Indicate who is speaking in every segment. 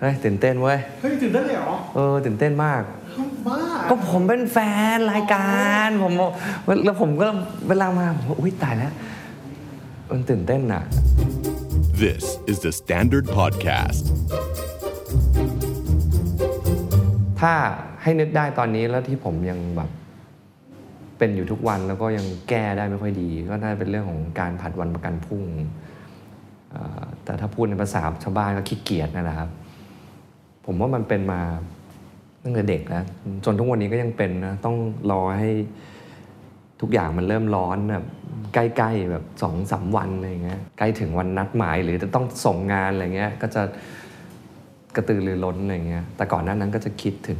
Speaker 1: เฮ้ยตื่นเต้นเว้ย
Speaker 2: เฮ้ยตื่นเต้นเลยเหรอ
Speaker 1: เออตื่นเต้นมาก
Speaker 2: บ้า
Speaker 1: ก็ผมเป็นแฟนรายการ ผมแล้วผมก็เวลามาผมก็อุ้ยตายแล้ว มันตื่นเต้นอะ
Speaker 3: This is the Standard Podcast.
Speaker 1: ถ้าให้นึกได้ตอนนี้แล้วที่ผมยังแบบเป็นอยู่ทุกวันแล้วก็ยังแก้ได้ไม่ค่อยดี ก็น่าจะเป็นเรื่องของการผัดวันประกันพรุ่งเอ่อแต่ถ้าพูดในภาษาชาวบ้านก็ขี้เกียจนั่นแหละครับ ผมว่ามันเป็นมาตั้งแต่เด็กแล้วจนทุกวันนี้ก็ยังเป็นนะต้องรอให้ทุกอย่างมันเริ่มร้อนแบบใกล้ๆแบบสองสามวันอะไรอย่างเงี้ยใกล้ถึงวันนัดหมายหรือจะต้องส่งงานอะไรเงี้ยก็จะกระตือรือร้นอะไรเงี้ยแต่ก่อนหน้านั้นก็จะคิดถึง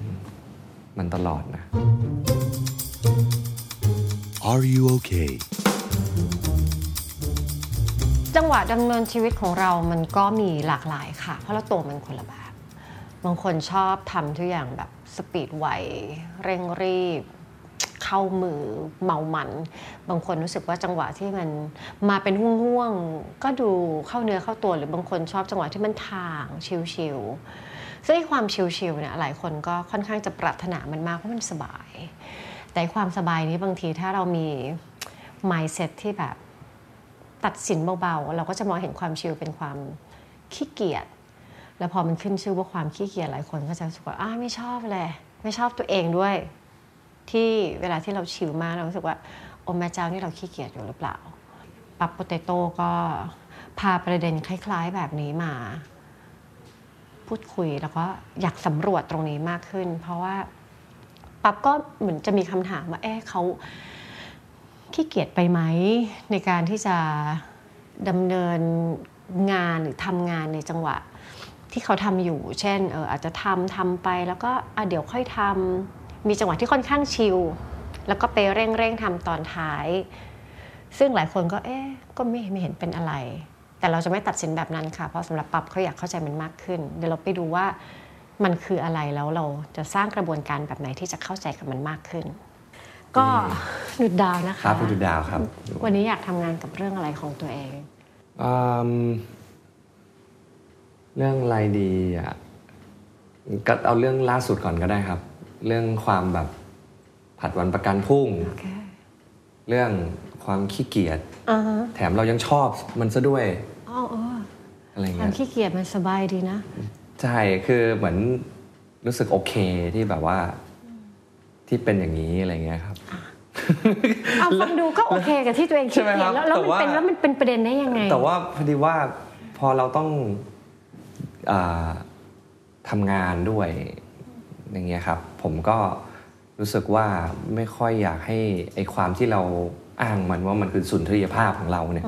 Speaker 1: มันตลอดนะ
Speaker 3: Are you okay?
Speaker 4: จังหวะดำเนินชีวิตของเรามันก็มีหลากหลายค่ะ เพราะเราโตมันคนละแบบ บางคนชอบทำทุกอย่างแบบสปีดไวเร่งรีบ เข้ามือเมามัน บางคนรู้สึกว่าจังหวะที่มันมาเป็นห่วงๆก็ดูเข้าเนื้อเข้าตัวหรือบางคนชอบจังหวะที่มันทางชิลๆซึ่งความชิลๆเนี่ยหลายคนก็ค่อนข้างจะปรารถนามันมากเพราะมันสบาย แต่ความสบายนี้บางทีถ้าเรามี mindset ที่แบบตัดสินเบาๆ เราก็จะมองเห็นความชิลเป็นความขี้เกียจ แล้วพอมันขึ้นชื่อว่าความขี้เกียจหลายคนก็จะรู้สึกว่าอ้าไม่ชอบเลยไม่ชอบตัวเองด้วย ที่เวลาที่เราชิลมากเรารู้สึกว่าโอแม่เจ้านี่เราขี้เกียจอยู่หรือเปล่าปับโปเตโต้ก็พาประเด็นคล้าย ๆ แบบนี้มา พูดคุยแล้วก็อยากสำรวจตรงนี้มากขึ้น เพราะว่าปั๊บก็เหมือนจะมีคำถามว่าเอ๊ะเขาขี้เกียจไปไหมในการที่จะดำเนินงานหรือทำงานในจังหวะ ที่เขาทำอยู่ เช่นเอออาจจะทำทำไปแล้วก็อะเดี๋ยวค่อยทำมีจังหวะที่ค่อนข้างชิลแล้วก็ไปเร่งเร่งๆทำตอนท้าย ซึ่งหลายคนก็เอ๊ะก็ไม่ไม่เห็นเป็นอะไร แต่เราจะไม่ตัดสินแบบนั้นค่ะ เพราะสำหรับปั๊บเขาอยากเข้าใจมันมากขึ้น เดี๋ยวเราไปดูว่ามันคืออะไรแล้วเราจะสร้างกระบวนการแบบไหนที่จะเข้าใจกับมันมากขึ้น ก็หนุดดาวนะคะ
Speaker 1: ครับคุณจุดาวครับ
Speaker 4: วันนี้อยากทำงานกับเรื่องอะไรของตัวเอง
Speaker 1: อืม เรื่องอะไรดีอะก็เอาเรื่องล่าสุดก่อนก็ได้ครับ เรื่องความแบบผัดวันประกันพรุ่ง
Speaker 4: โอเค
Speaker 1: เรื่องความขี้เกียจ
Speaker 4: อ่าฮะ
Speaker 1: แถมเรายังชอบมันซะด้วย
Speaker 4: อ๋อเออ
Speaker 1: อะไร
Speaker 4: ควา
Speaker 1: เงี้
Speaker 4: ม
Speaker 1: ย
Speaker 4: ขี้เกียจมันสบายดีนะ
Speaker 1: ใช่ คือเหมือนรู้สึกโอเคที่แบบว่า ที่เป็นอย่างนี้อะไรเงี้ยครับ
Speaker 4: เอาฟังดูก็โอเคกับที่ตัวเอง
Speaker 1: ใช่
Speaker 4: ขี้
Speaker 1: ไหม
Speaker 4: เกี
Speaker 1: ค
Speaker 4: ย
Speaker 1: รั
Speaker 4: จ
Speaker 1: บ
Speaker 4: แล้วแล้ว
Speaker 1: แต่
Speaker 4: มัน
Speaker 1: ว่า
Speaker 4: เป็นแล้วมันเป็นประเด็นได้ยังไง
Speaker 1: แต่ว่าพอดีว่าพอเราต้องอา ทำงานด้วยอย่างเงี้ยครับ ผมก็รู้สึกว่าไม่ค่อยอยากให้ไอความที่เราอ้างมันว่ามันคือสุนทรียภาพของเราเนี่ย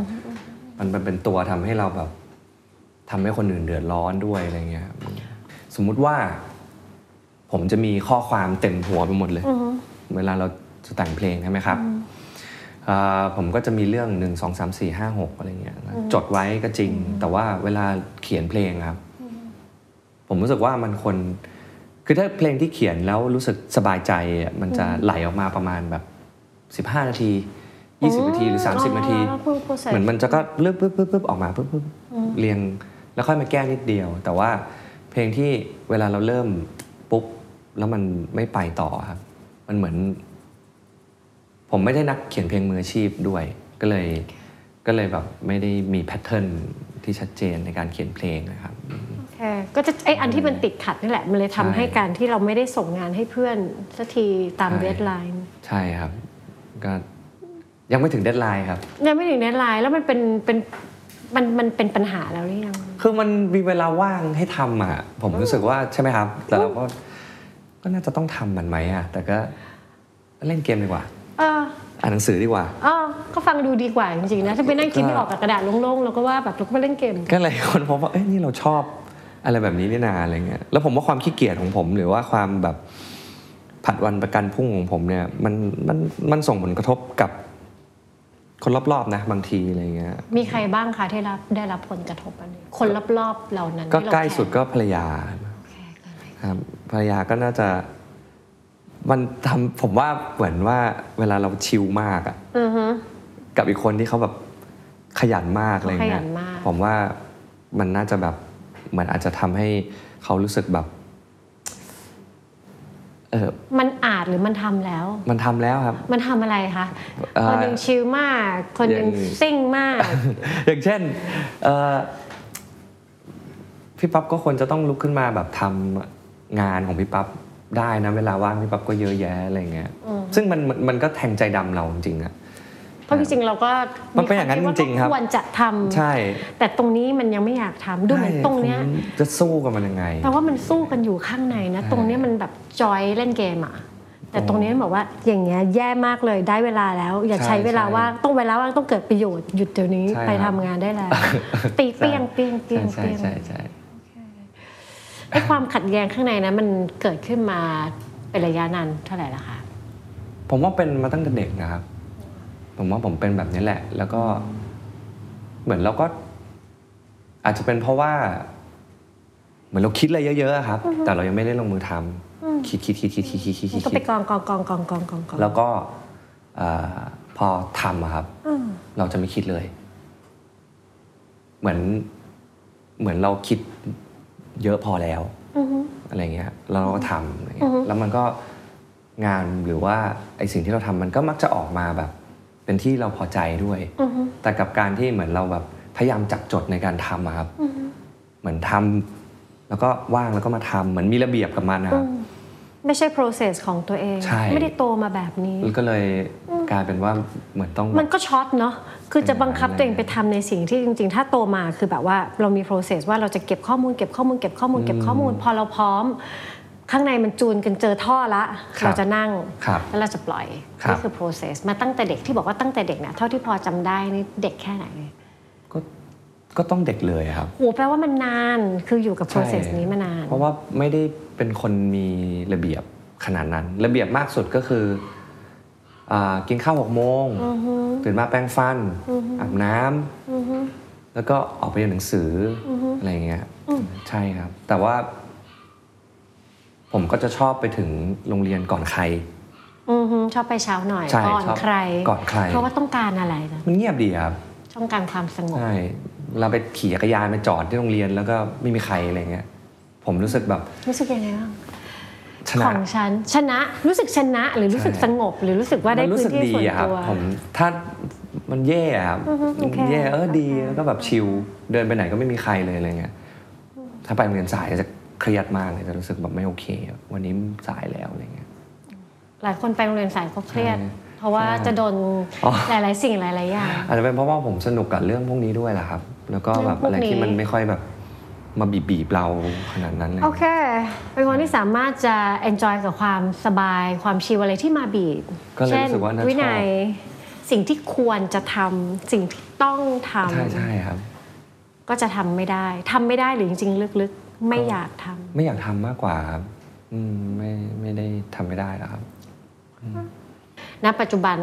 Speaker 1: มันมันเป็นตัวทำให้เราแบบทำให้คนอื่นเดือดร้อนด้วยอะไรเงี้ยครับสมมุติว่า ผมจะมีข้อความเต็มหัวไปหมดเลย เวลาเราจะแต่งเพลงใช่ไหมครับอ่าผมก็จะมีเรื่องหนึ่งสองสามสี่ห้าหกอะไรเงี้ยนะจดไว้ก็จริง แต่ว่าเวลาเขียนเพลงครับ ผมรู้สึกว่ามันคนคือถ้าเพลงที่เขียนแล้วรู้สึกสบายใจอะมันจะไหลออกมาประมาณแบบสิบห้านาทียี่สิบนาทีหรือสามสิบนาที
Speaker 4: อ๋อพูดพูดใส่
Speaker 1: เหมือนมันจะก็เลือกปึ๊บปึ๊บปึ๊บออกมาปึ๊บปึ๊บเรียงแล้วค่อยมาแก้นิดเดียว แต่ว่าเพลงที่เวลาเราเริ่มปุ๊บแล้วมันไม่ไปต่อครับ มันเหมือน ผมไม่ได้นักเขียนเพลงมืออาชีพด้วย ก็เลยก็เลยแบบไม่ได้มี pattern ที่ชัดเจนในการเขียนเพลงนะครับ
Speaker 4: โอเค ก็จะไอ้อันที่มันติดขัดนี่แหละ มันเลยทำ
Speaker 1: ใช่
Speaker 4: ให้การที่เราไม่ได้ส่งงานให้เพื่อนสักทีตาม
Speaker 1: ใช่
Speaker 4: deadline
Speaker 1: ใช่ครับก็ยังไม่ถึง deadline ครับ
Speaker 4: ยังไม่ถึง deadline แล้วมันเป็นเป็นมันมันเป็นปัญหาแล้วหรือยัง
Speaker 1: คือมันมีเวลาว่างให้ทำอะผมรู้สึกว่าใช่ไหมครับ แต่เราก็ก็น่าจะต้องทำมันไหมอะแต่ก็เล่นเกมดีกว่า
Speaker 4: เออ
Speaker 1: อ่านหนังสือดีกว่า
Speaker 4: เออก็ฟังดูดีกว่าจริงๆนะถ้าไปนั่งคิดไม่ออกกับกระดาษโล่งๆเราก็ว่าแบบเราก็ไปเล่นเกม
Speaker 1: ก็เลยคนพบว่าเอ้ยนี่เราชอบ อะไรแบบนี้นี่นาอะไรเงี้ยแล้วผมว่าความขี้เกียจของผม หรือว่าความแบบผัดวันประกันพรุ่งของผมเนี่ยมันมันมันส่งผลกระทบกับคนรอบๆนะบางทีอะไรเงี้ย
Speaker 4: มีใครบ้างคะที่รับได้รับผลกระทบอันนี้คนรอบๆเรานั้น
Speaker 1: ก็
Speaker 4: ที่เรา
Speaker 1: ใกล้สุด
Speaker 4: แคร์
Speaker 1: ก็ภรรยา
Speaker 4: โอเคเกิดอะไรขึ้น
Speaker 1: ครับภรรยาก็น่าจะ มันทำผมว่าเหมือนว่าเวลาเราชิลมากอะ
Speaker 4: อือฮึ
Speaker 1: กับอีกคนที่เขาแบบขยันมากอะไรเงี้
Speaker 4: ขยั
Speaker 1: ย
Speaker 4: นมาก
Speaker 1: ผมว่ามันน่าจะแบบเห มือนอาจจะทำให้เขารู้สึกแบบเออ
Speaker 4: มันอาจหรือมันทำแล้ว
Speaker 1: มันทำแล้วครับ
Speaker 4: มันทำอะไรคะ
Speaker 1: เอ่อ
Speaker 4: คนหนึ่งชิลมาก คนหนึ่ง
Speaker 1: อย่าง
Speaker 4: ซิ่งมาก
Speaker 1: อย่างเช่นเอ่อพี่ปั๊บก็ควรจะต้องลุกขึ้นมาแบบทำงานของพี่ปั๊บได้นะเวลาว่างพี่ปั๊บก็เยอะแยะอะไรเงี้ยซึ่งมันมันมันก็แทงใจดำเราจริงๆอะ
Speaker 4: เพราะจริงๆเราก็
Speaker 1: มันเป็นอย่างนั้น
Speaker 4: ควม
Speaker 1: จริงๆครับ
Speaker 4: ก็ควรจะทำ
Speaker 1: ใช่
Speaker 4: แต่ตรงนี้มันยังไม่อยากทำดูเหมือนตรงเนี้ย
Speaker 1: ผมจะสู้กับมันยังไง
Speaker 4: แปลว่ามันสู้กันอยู่ข้างในนะ
Speaker 1: ใช่
Speaker 4: ตรงเนี้ยมันแบบจอยเล่นเกมอะแต่ตรงนี้บอกว่าอย่างเงี้ยแย่มากเลยได้เวลาแล้ว อย่า
Speaker 1: ใช่
Speaker 4: ใช้เวลา
Speaker 1: ใช่
Speaker 4: ว่างต้องเวลาว่างต้องเกิดประโยชน์หยุดเดี๋ยวนี้
Speaker 1: ใช่
Speaker 4: ไป
Speaker 1: ครั
Speaker 4: ทำ
Speaker 1: บ
Speaker 4: งานได้แล้ว ตีเปี้ยงเปี้ยงเปี้ยง
Speaker 1: ใช่
Speaker 4: เปี้ยง
Speaker 1: ใช่ใช่
Speaker 4: ไอ้ความขัดแย้งข้างในนะมันเกิดขึ้นมาเป็นระยะนานเท่าไหร่ละคะ
Speaker 1: ผมว่าเป็นมาตั้งแต่เด็กนะครับ ผมว่าผมเป็นแบบนี้แหละ แล้วก็เหมือนเราก็ อาจจะเป็นเพราะว่า เหมือนเราคิดอะไรเยอะๆอะครับ แต่เรายังไม่ได้ลงมือทำคิดคิดคิดคิดคิดคิดคิด
Speaker 4: มัน
Speaker 1: คิ
Speaker 4: ก็
Speaker 1: ด
Speaker 4: ไปกองกองกองกองกองกองกอง
Speaker 1: แล้วก็เอ่อพอทำอะครับ
Speaker 4: อืม
Speaker 1: เราจะไม่คิดเลย เหมือนเหมือนเราคิดเยอะพอแล้ว
Speaker 4: อือฮึ
Speaker 1: อะไรเงี้ยแล้วเราก็ทำอะไร
Speaker 4: อื
Speaker 1: เงี้
Speaker 4: อยฮึ
Speaker 1: แล้วมันก็งานหรือว่าไอสิ่งที่เราทำมันก็มักจะออกมาแบบ เป็นที่เราพอใจด้วย
Speaker 4: อือฮึ
Speaker 1: แต่กับการที่เหมือนเราแบบพยายามจับจดในการทำอะครับ
Speaker 4: อือฮึ
Speaker 1: เหมือนทำแล้วก็ว่างแล้วก็มาทำเหมือนมีระเบียบกับมันนะครับ
Speaker 4: ไม่ใช่ process ของตัวเอง
Speaker 1: ใช่
Speaker 4: ไม่ได้โตมาแบบนี้
Speaker 1: มันก็เลยกลายเป็นว่าเหมือนต้อง
Speaker 4: มันก็ช็อตเนาะคือจะ
Speaker 1: เป็นอย่างนั้น
Speaker 4: บังคับตัวเองไปทำในสิ่งที่จริง ๆ ถ้าโตมาคือแบบว่าเรามี process ว่าเราจะเก็บข้อมูลเก็บข้อมูลเก็บข้อมูลเก็บข้อมูล พอเราพร้อม ข้างในมันจูนกันเจอท่อละ
Speaker 1: ครับ
Speaker 4: เราจะนั่ง
Speaker 1: ครับ
Speaker 4: แล้วเราจะปล่อย
Speaker 1: ครับ
Speaker 4: นี่คือ process มาตั้งแต่เด็กที่บอกว่าตั้งแต่เด็กเนี่ยเท่าที่พอจำได้นี่เด็กแค่ไหน
Speaker 1: ก็ก็ต้องเด็กเลยครับ
Speaker 4: โหแปลว่ามันนานคืออยู่กับ process
Speaker 1: ใช่
Speaker 4: นี้มานาน
Speaker 1: เพราะว่าไม่ได้เป็นคนมีระเบียบขนาดนั้น ระเบียบมากสุดก็คืออากินข้าวหกโมง
Speaker 4: อือฮึ
Speaker 1: ตื่นมาแปรงฟัน
Speaker 4: อือฮึ
Speaker 1: อาบน้ำ
Speaker 4: อือฮึ
Speaker 1: แล้วก็ออกไปเรียนหนังสืออ
Speaker 4: อฮึ
Speaker 1: อะไรอย่างเงี้ย
Speaker 4: อืม
Speaker 1: ใช่ครับ แต่ว่า ผมก็จะชอบไปถึงโรงเรียนก่อนใคร
Speaker 4: อือฮึชอบไปเช้าหน่อย
Speaker 1: ใช่
Speaker 4: ก่อน
Speaker 1: ชอบ
Speaker 4: ใคร
Speaker 1: ก่อนใคร
Speaker 4: เพราะว่าต้องการอะไรนะ
Speaker 1: มันเงียบดีครับ
Speaker 4: ต้องการความสงบ
Speaker 1: ใช่เราไปขี่จักรยานไปจอดที่โรงเรียนแล้วก็ไม่มีใครอะไรเงี้ย ผมรู้สึกแบบ
Speaker 4: รู้สึกยังไงบ้าง
Speaker 1: ชนะ
Speaker 4: ของฉันชนะรู้สึกชนะหรือรู้สึก
Speaker 1: ใช่
Speaker 4: สงบ หรือรู้สึกว่าได้
Speaker 1: มันรู้
Speaker 4: พื้
Speaker 1: สึ
Speaker 4: น
Speaker 1: ก
Speaker 4: ที่
Speaker 1: ดี
Speaker 4: ส่วน
Speaker 1: อะครับ
Speaker 4: ตัว
Speaker 1: ผมถ้ามันแย่อะครับ
Speaker 4: อือฮึโอเค
Speaker 1: แย่เออดี
Speaker 4: โอเค
Speaker 1: แล้วก็แบบชิลเดินไปไหนก็ไม่มีใครเลยอะไรเงี้ยถ้าไปโรงเรียนสายจะ เครียดมากเลยจะรู้สึกแบบไม่โอเค วันนี้สายแล้วอะไรเงี้ย
Speaker 4: หลายคนไปโรงเรียนสายก็เครียด
Speaker 1: ใช่
Speaker 4: เพราะว่า
Speaker 1: ใช่
Speaker 4: จะโดน
Speaker 1: อ๋อ
Speaker 4: หลาย ๆ สิ่งหลาย ๆ อย่าง
Speaker 1: อาจจะเป็นเพราะว่าผมสนุกกับเรื่องพวกนี้ด้วยแหละครับ แล้วก็แบบ
Speaker 4: เรื่องพวก
Speaker 1: อะไรที่
Speaker 4: นี้
Speaker 1: มันไม่ค่อยแบบมาบีบบีบๆเราขนาดนั้นเลย
Speaker 4: โอเค เป็นคนที่สามารถจะ enjoy กับความสบายความชิลอะไรที่มาบีบ
Speaker 1: ก็เลย
Speaker 4: เช่น
Speaker 1: รู้สึกว่าน่าชอบ
Speaker 4: วินัยสิ่งที่ควรจะทำสิ่งที่ต้องท
Speaker 1: ใช่ใช่ครับำ
Speaker 4: ก็จะทำไม่ได้ทำไม่ได้หรือจริง ๆ ลึก ๆ ไม่อยากทำ
Speaker 1: ไม่อยากทำมากกว่าครับอืมไม่ไม่ได้ทำไม่ได้แล้วครับ
Speaker 4: ณปัจจุบัน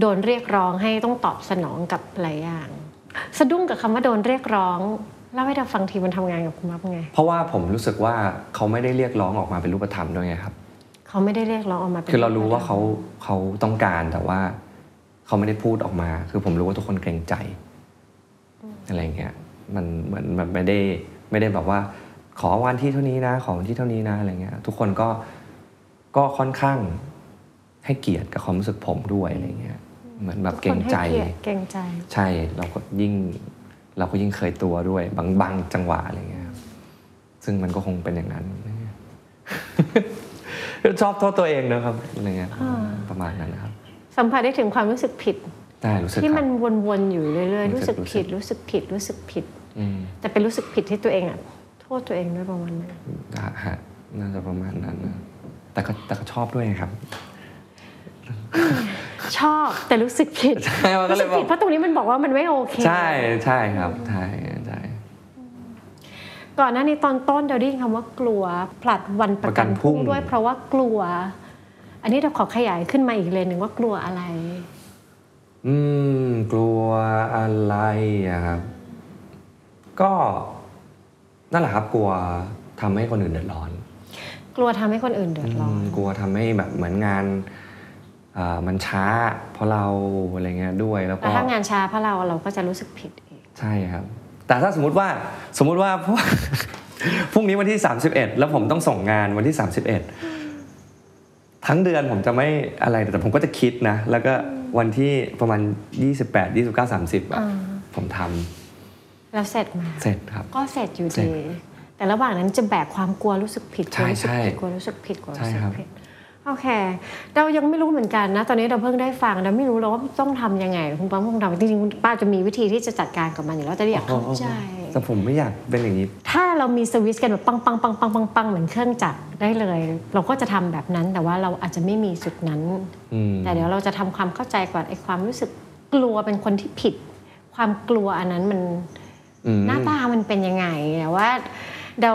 Speaker 4: โดนเรียกร้องให้ต้องตอบสนองกับหลายอย่าง สะดุ้งกับคำว่าโดนเรียกร้องเล่าให้เราฟังทีมันทำงานกับคุณมับไง
Speaker 1: เพราะว่าผมรู้สึกว่าเขาไม่ได้เรียกร้องออกมาเป็นรูปธรรมด้วยไงครับ
Speaker 4: เขาไม่ได้เรียกร้องออกมาป็น
Speaker 1: คือเรารู้ว่า
Speaker 4: ธม
Speaker 1: เขาเขาต้องการแต่ว่าเขาไม่ได้พูดออกมา คือผมรู้ว่าทุกคนเกรงใจอะไรเงี้ยมันเหมือนมันไม่ได้ไม่ได้แบบว่า ขอวันที่เท่านี้นะ ขอวันที่เท่านี้นะอะไรเงี้ยทุกคนก็ก็ค่อนข้างให้เกียรติกับความรู้สึกผมด้วยอะไรเงี้ยเหมือนแบบเกรงใจ
Speaker 4: ทุคนให้กียรติเกรงใจ
Speaker 1: ใช่เราก็ยิ่งเราก็ยิ่งเคยตัวด้วยบางบางจังหวะอะไรเงี้ยครับซึ่งมันก็คงเป็นอย่างนั้นชอบโทษตัวเองนะครับอะไรเงี้ย
Speaker 4: อ่า
Speaker 1: ประมาณนั้นนะครับ
Speaker 4: สัมผัสได้ถึงความรู้สึกผิด
Speaker 1: ได้รู้สึก
Speaker 4: ที่
Speaker 1: ค
Speaker 4: มั
Speaker 1: รั
Speaker 4: น
Speaker 1: บ
Speaker 4: วนๆอยู่เรื่อยๆ
Speaker 1: รู้
Speaker 4: รู้
Speaker 1: สึ
Speaker 4: สึ
Speaker 1: ก
Speaker 4: ก
Speaker 1: รู้สึ
Speaker 4: ผิ
Speaker 1: ก
Speaker 4: ดรู้สึกผิดรู้สึกผิด
Speaker 1: อืม
Speaker 4: แต่เป็นรู้สึกผิดที่ตัวเองอะ โทษตัวเองด้วยประมาณนั้น
Speaker 1: ฮะน่าจะประมาณนั้นนะแต่ก็แต่ก็ชอบด้วยครับ
Speaker 4: ชอบแต่รู้สึกผิด
Speaker 1: ใช่มันก็
Speaker 4: รู้
Speaker 1: เล
Speaker 4: สึ
Speaker 1: ย
Speaker 4: ก
Speaker 1: บอ
Speaker 4: ผิด
Speaker 1: ก
Speaker 4: เพราะตรงนี้มันบอกว่ามันไม่โอเค
Speaker 1: ใช่ใช่ครับใช่ใช่
Speaker 4: ก่อนหน้านี้ตอนต้นเราได้ยินคำว่ากลัว ผลัดวันประกันพรุ่งด้วยเพราะว่ากลัว อันนี้เราขอขยายขึ้นมาอีกเลยหนึ่งว่ากลัวอะไร
Speaker 1: อืม กลัวอะไรอะครับ ก็ นั่นแหละครับกลัวทำให้คนอื่นเดือดร้อน
Speaker 4: กลัวทำให้คนอื่นเดือดร้อน
Speaker 1: มกลัวทำให้แบบเหมือนงานอ่ามันช้าเพราะเราอะไรเงี้ยด้วยแล้ว
Speaker 4: แต่
Speaker 1: ก็
Speaker 4: ถ้างานช้าเพราะเราเราก็จะรู้สึกผิดเอง
Speaker 1: ใช่ครับ แต่ถ้าสมมติว่าสมมติว่าพวกพรุ่งนี้วันที่ 31 แล้วผมต้องส่งงานวันที่ 31 ทั้งเดือนผมจะไม่อะไรแต่ผมก็จะคิดนะ แล้วก็วันที่ประมาณ 28 29 30อะผมทำ
Speaker 4: แล้วเสร็จมา
Speaker 1: เสร็จครับ
Speaker 4: ก็เสร็จอยู่
Speaker 1: เสร็จ
Speaker 4: ดี แต่ระหว่างนั้นจะแบกความกลัวรู้สึกผิดกลัวรู้สึก
Speaker 1: ใช่
Speaker 4: ผิด
Speaker 1: ใช่
Speaker 4: กลัวรู้สึกผิดกลัว
Speaker 1: ใช่
Speaker 4: รู้สึก
Speaker 1: ครับ
Speaker 4: ผิดโอเค เรายังไม่รู้เหมือนกันนะ ตอนนี้เราเพิ่งได้ฟังเราไม่รู้เราว่าต้องทำยังไง คุณป้าคงทำจริงๆคุณป้าจะมีวิธีที่จะจัดการกับมันอยู่แล้วแต่อยากเข้าใจ
Speaker 1: แต่ผมไม่อยากเป็นอย่างนี้
Speaker 4: ถ้าเรามีสวิตช์กันแบบปังปังปังปังปังปังเหมือนเครื่องจักรได้เลย เราก็จะทำแบบนั้นแต่ว่าเราอาจจะไม่มีจุดนั้น
Speaker 1: อืม
Speaker 4: แต่เดี๋ยวเราจะทำความเข้าใจก่อนไอ้ความรู้สึกกลัวเป็นคนที่ผิด ความกลัวอันนั้นมัน
Speaker 1: อืม
Speaker 4: หน้าตามันเป็นยังไงแต่ว่าเรา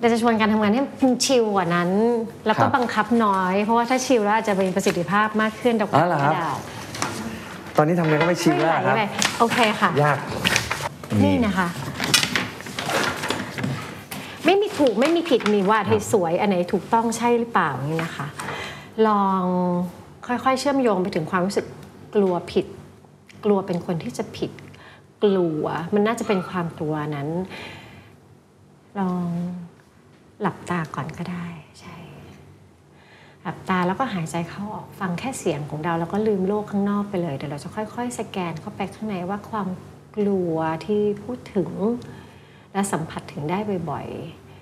Speaker 4: เราจะชวนการทำงานให้มันชิลกว่านั้น แล้วก็
Speaker 1: ครับ
Speaker 4: บังคับน้อย เพราะว่าถ้าชิลแล้วอาจจะมีประสิทธิภาพมากขึ้นเรา
Speaker 1: อ๋อเหรอครับ
Speaker 4: ไม่ได้
Speaker 1: ตอนนี้ทำไงก็ไม่ชิน
Speaker 4: ไม่
Speaker 1: แล้ว
Speaker 4: ไหล
Speaker 1: ครับ
Speaker 4: ไปโอเคค่ะ
Speaker 1: ยาก
Speaker 4: นี่นะคะ ไม่มีถูกไม่มีผิดมีว่าดให้สวยอันไหนถูกต้องใช่หรือเปล่านี่นะคะ ลองค่อยๆเชื่อมโยงไปถึงความรู้สึกกลัวผิด กลัวเป็นคนที่จะผิด กลัว มันน่าจะเป็นความกลัวนั้น ลองหลับตาก่อนก็ได้ใช่หลับตาแล้วก็หายใจเข้าออกฟังแค่เสียงของเราแล้วก็ลืมโลกข้างนอกไปเลยเดี๋ยวเราจะค่อย ๆ สแกนเข้าไปข้างในว่าความกลัวที่พูดถึง และสัมผัสถึงได้บ่อย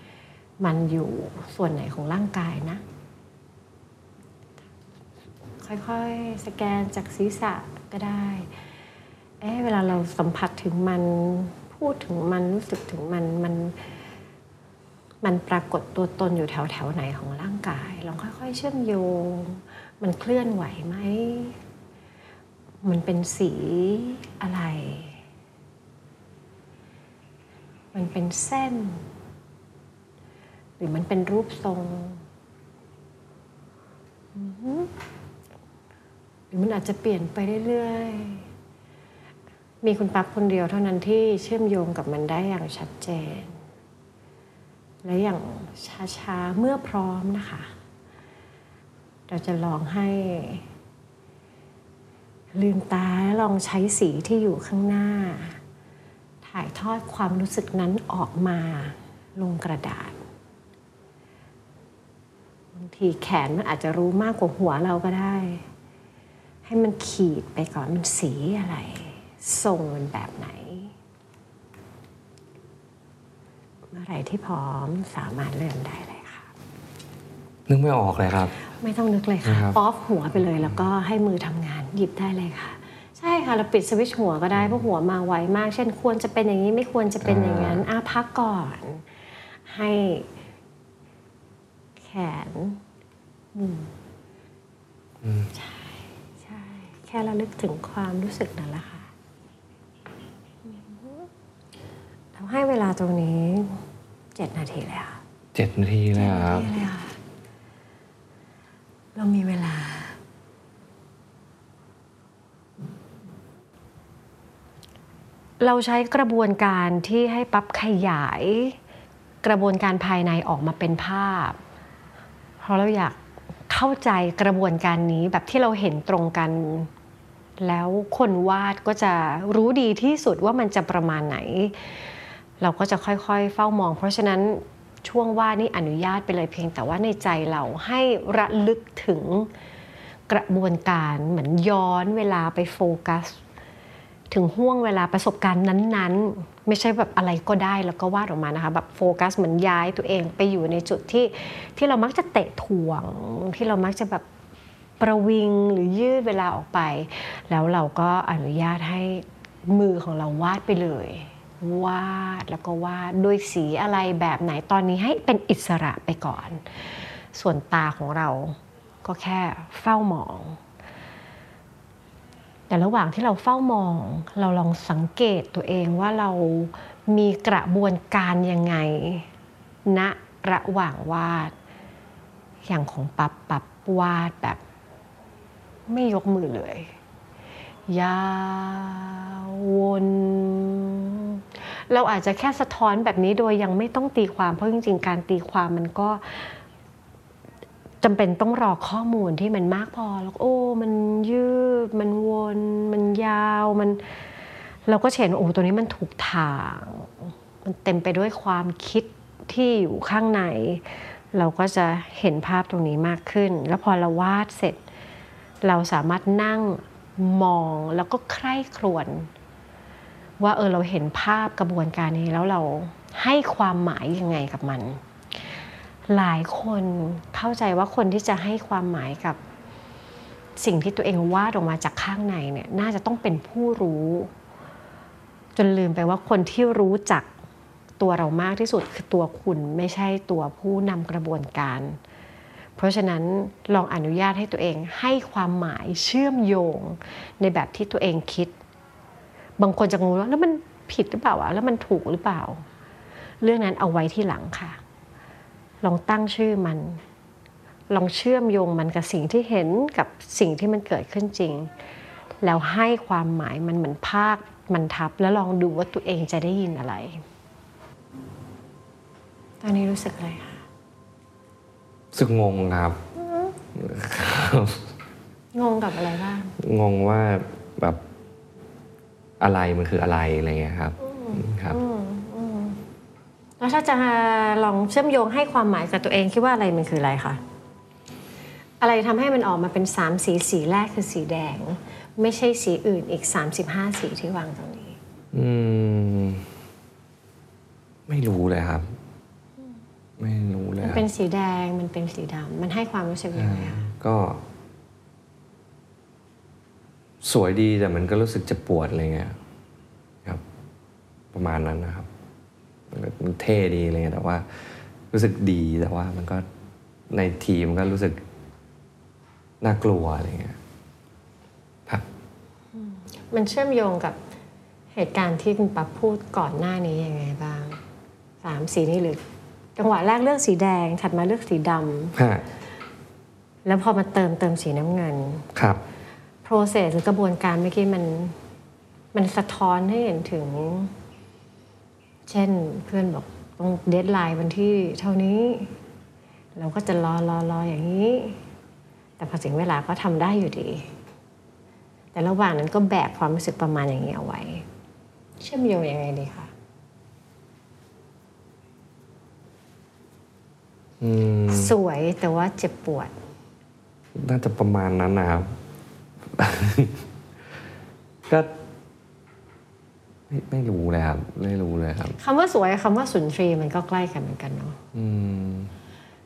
Speaker 4: ๆ มันอยู่ส่วนไหนของร่างกายนะ ค่อยๆ สแกนจากศีรษะก็ได้ เอ๊ะเวลาเราสัมผัสถึงมันพูดถึงมันรู้สึกถึงมันมัน มันปรากฏตัวตนอยู่แถวแถวไหนของร่างกายลองค่อย ๆ เชื่อมโยง มันเคลื่อนไหวไหมมันเป็นสีอะไร มันเป็นเส้น หรือมันเป็นรูปทรงอือหือหรือมันอาจจะเปลี่ยนไปเรื่อยๆ มีคุณปั๊บคนเดียวเท่านั้นที่เชื่อมโยงกับมันได้อย่างชัดเจน และอย่างช้าๆ เมื่อพร้อมนะคะ เราจะลองให้ ลืมตาและลองใช้สีที่อยู่ข้างหน้า ถ่ายทอดความรู้สึกนั้นออกมาลงกระดาษบางทีแขนมันอาจจะรู้มากกว่าหัวเราก็ได้ ให้มันขีดไปก่อนมันสีอะไร ทรงมันแบบไหน เมื่อไหร่ที่พร้อมสามารถเริ่มได้เลยค่ะ
Speaker 1: นึกไม่ออกเลยครับ
Speaker 4: ไม่ต้องนึกเลยค่ะ
Speaker 1: นะครับ
Speaker 4: ออฟหัวไปเลยแล้วก็ให้มือทำงานหยิบได้เลยค่ะ ใช่ค่ะเราปิดสวิตช์หัวก็ได้เพราะหัวมาไวมาก เช่นควรจะเป็นอย่างนี้ไม่ควรจะเป็นอย่างนั้นอะพักก่อน ให้แขนอืมใช่ใช่ แค่ระลึกถึงความรู้สึกนั่นแหละค่ะอืม เราให้เวลาตรงนี้เจ็ดนาทีเลยค่ะ
Speaker 1: เจ็ดนาทีเลยเหรอครับ
Speaker 4: นี่เลยค่ะ เรามีเวลา เราใช้กระบวนการที่ให้ปั๊บขยาย กระบวนการภายในออกมาเป็นภาพ เพราะเราอยากเข้าใจกระบวนการนี้แบบที่เราเห็นตรงกัน แล้วคนวาดก็จะรู้ดีที่สุดว่ามันจะประมาณไหน เราก็จะค่อยๆ เฝ้ามอง เพราะฉะนั้นช่วงวาดนี่อนุญาตไปเลยเพียง แต่ว่าในใจเราให้ระลึกถึงกระบวนการเหมือนย้อนเวลาไปโฟกัส ถึงห่วงเวลาประสบการณ์นั้นๆ ไม่ใช่แบบอะไรก็ได้แล้วก็วาดออกมานะคะแบบโฟกัสเหมือนย้ายตัวเองไปอยู่ในจุดที่ที่เรามักจะเตะถ่วง ที่เรามักจะแบบประวิงหรือยืดเวลาออกไป แล้วเราก็อนุญาตให้มือของเราวาดไปเลย วาดแล้วก็วาดด้วยสีอะไรแบบไหนตอนนี้ให้เป็นอิสระไปก่อน ส่วนตาของเราก็แค่เฝ้ามอง แต่ระหว่างที่เราเฝ้ามอง เราลองสังเกตตัวเองว่าเรามีกระบวนการยังไงณระหว่างวาด อย่างของปับปับวาดแบบ ไม่ยกมือเลย ยาววน เราอาจจะแค่สะท้อนแบบนี้โดยยังไม่ต้องตีความเพราะจริง ๆ การตีความมันก็จำเป็นต้องรอข้อมูลที่มันมากพอแล้วโอ้ มันยืด มันวน มันยาวมันเราก็เห็นโอ้ตัวนี้มันถูกทาง มันเต็มไปด้วยความคิดที่อยู่ข้างใน เราก็จะเห็นภาพตรงนี้มากขึ้น แล้วพอเราวาดเสร็จ เราสามารถนั่งมองแล้วก็ใคร่ครวญ ว่าเออเราเห็นภาพกระบวนการนี้แล้วเราให้ความหมายยังไงกับมัน หลายคนเข้าใจว่าคนที่จะให้ความหมายกับสิ่งที่ตัวเองวาดออกมาจากข้างในเนี่ยน่าจะต้องเป็นผู้รู้ จนลืมไปว่าคนที่รู้จักตัวเรามากที่สุดคือตัวคุณไม่ใช่ตัวผู้นำกระบวนการ เพราะฉะนั้นลองอนุญาตให้ตัวเองให้ความหมายเชื่อมโยงในแบบที่ตัวเองคิด บางคนจะงงว่าแล้วมันผิดหรือเปล่าวะแล้วมันถูกหรือเปล่า เรื่องนั้นเอาไว้ที่หลังค่ะ ลองตั้งชื่อมัน ลองเชื่อมโยงมันกับสิ่งที่เห็นกับสิ่งที่มันเกิดขึ้นจริง แล้วให้ความหมายมันเหมือนภาคมันทับ แล้วลองดูว่าตัวเองจะได้ยินอะไร ตอนนี้รู้สึกอะไรคะ
Speaker 1: รู้สึกงงครับ
Speaker 4: งงกับอะไรบ้าง
Speaker 1: งงว่าแบบ อะไรมันคืออะไรอะไรเงี้ยครับครับ
Speaker 4: แล้วถ้าจะลองเชื่อมโยงให้ความหมายกับตัวเองคิดว่าอะไรมันคืออะไรคะอะไรทำให้มันออกมาเป็นสามสีสีแรกคือสีแดง ไม่ใช่สีอื่นอีก35สีที่วางตรงนี้
Speaker 1: อืม ไม่รู้เลยครับ ไม่รู้เลย
Speaker 4: มันเป็นสีแดงมันเป็นสีดำมันให้ความรู้สึกยังไงคะ
Speaker 1: ก็ สวยดีแต่มันก็รู้สึกเจะปวดอะไรเงี้ยครับประมาณนั้นนะครับมันก็มันเท่ดีอะไรเงี้ยแต่ว่ารู้สึกดีแต่ว่ามันก็ในทีมก็รู้สึกน่ากลัวอะไรเงี้ยครับ
Speaker 4: มันเชื่อมโยงกับเหตุการณ์ที่คุณปั๊บพูดก่อนหน้านี้ยังไงบ้างสามสีนี้หรือจังหวะแรกเลือกสีแดงถัดมาเลือกสีดำ
Speaker 1: ฮะ
Speaker 4: แล้วพอมาเติมเติมสีน้ำเงิน
Speaker 1: ครับ
Speaker 4: process หรือกระบวนการเมื่อกี้มันมันสะท้อนให้เห็นถึง เช่นเพื่อนบอกต้องเดทไลน์วันที่เท่านี้ เราก็จะรอรอรออย่างนี้ แต่พอถึงเวลาก็ทำได้อยู่ดี แต่ระหว่างนั้นก็แบกความรู้สึกประมาณอย่างนี้เอาไว้ เชื่อมโยงยังไงดีคะ
Speaker 1: อืม
Speaker 4: สวยแต่ว่าเจ็บปวด
Speaker 1: น่าจะประมาณนั้นนะครับ ก็ไม่ไม่รู้เลยครับไม่รู้เลยครับ
Speaker 4: คำว่าสวยกับคำว่าสุนทรีย์มันก็ใกล้กันเหมือนกันเนาะ
Speaker 1: อืม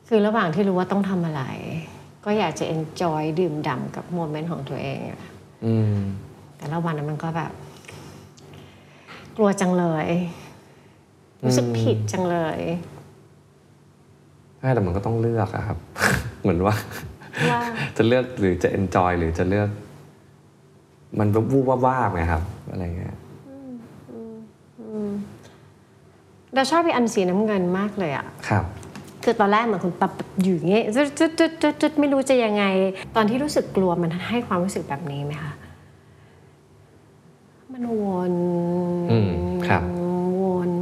Speaker 4: คือระหว่างที่รู้ว่าต้องทำอะไร ก็อยากจะ enjoy ดื่มด่ำกับโมเมนต์ของตัวเองอะ
Speaker 1: อืม
Speaker 4: แต่ละวันนั้นมันก็แบบ กลัวจังเลย รู้สึกผิดจังเลย
Speaker 1: ใช่แต่มันก็ต้องเลือกอะครับ เหมือนว่า
Speaker 4: ว่า
Speaker 1: จะเลือกหรือจะ enjoy หรือจะเลือก มันวูบว่าบๆไงครับอะไรเงี้ย
Speaker 4: เราชอบไปอันสีน้ำเงินมากเลยอะ
Speaker 1: ครับ
Speaker 4: คือตอนแรกเหมือนคุณปับอยู่งเงี้ยจุดจุดจุดจุดจุดไม่รู้จะยังไง ตอนที่รู้สึกกลัวมันให้ความรู้สึกแบบนี้ไหมคะมันวน
Speaker 1: ครับ
Speaker 4: วน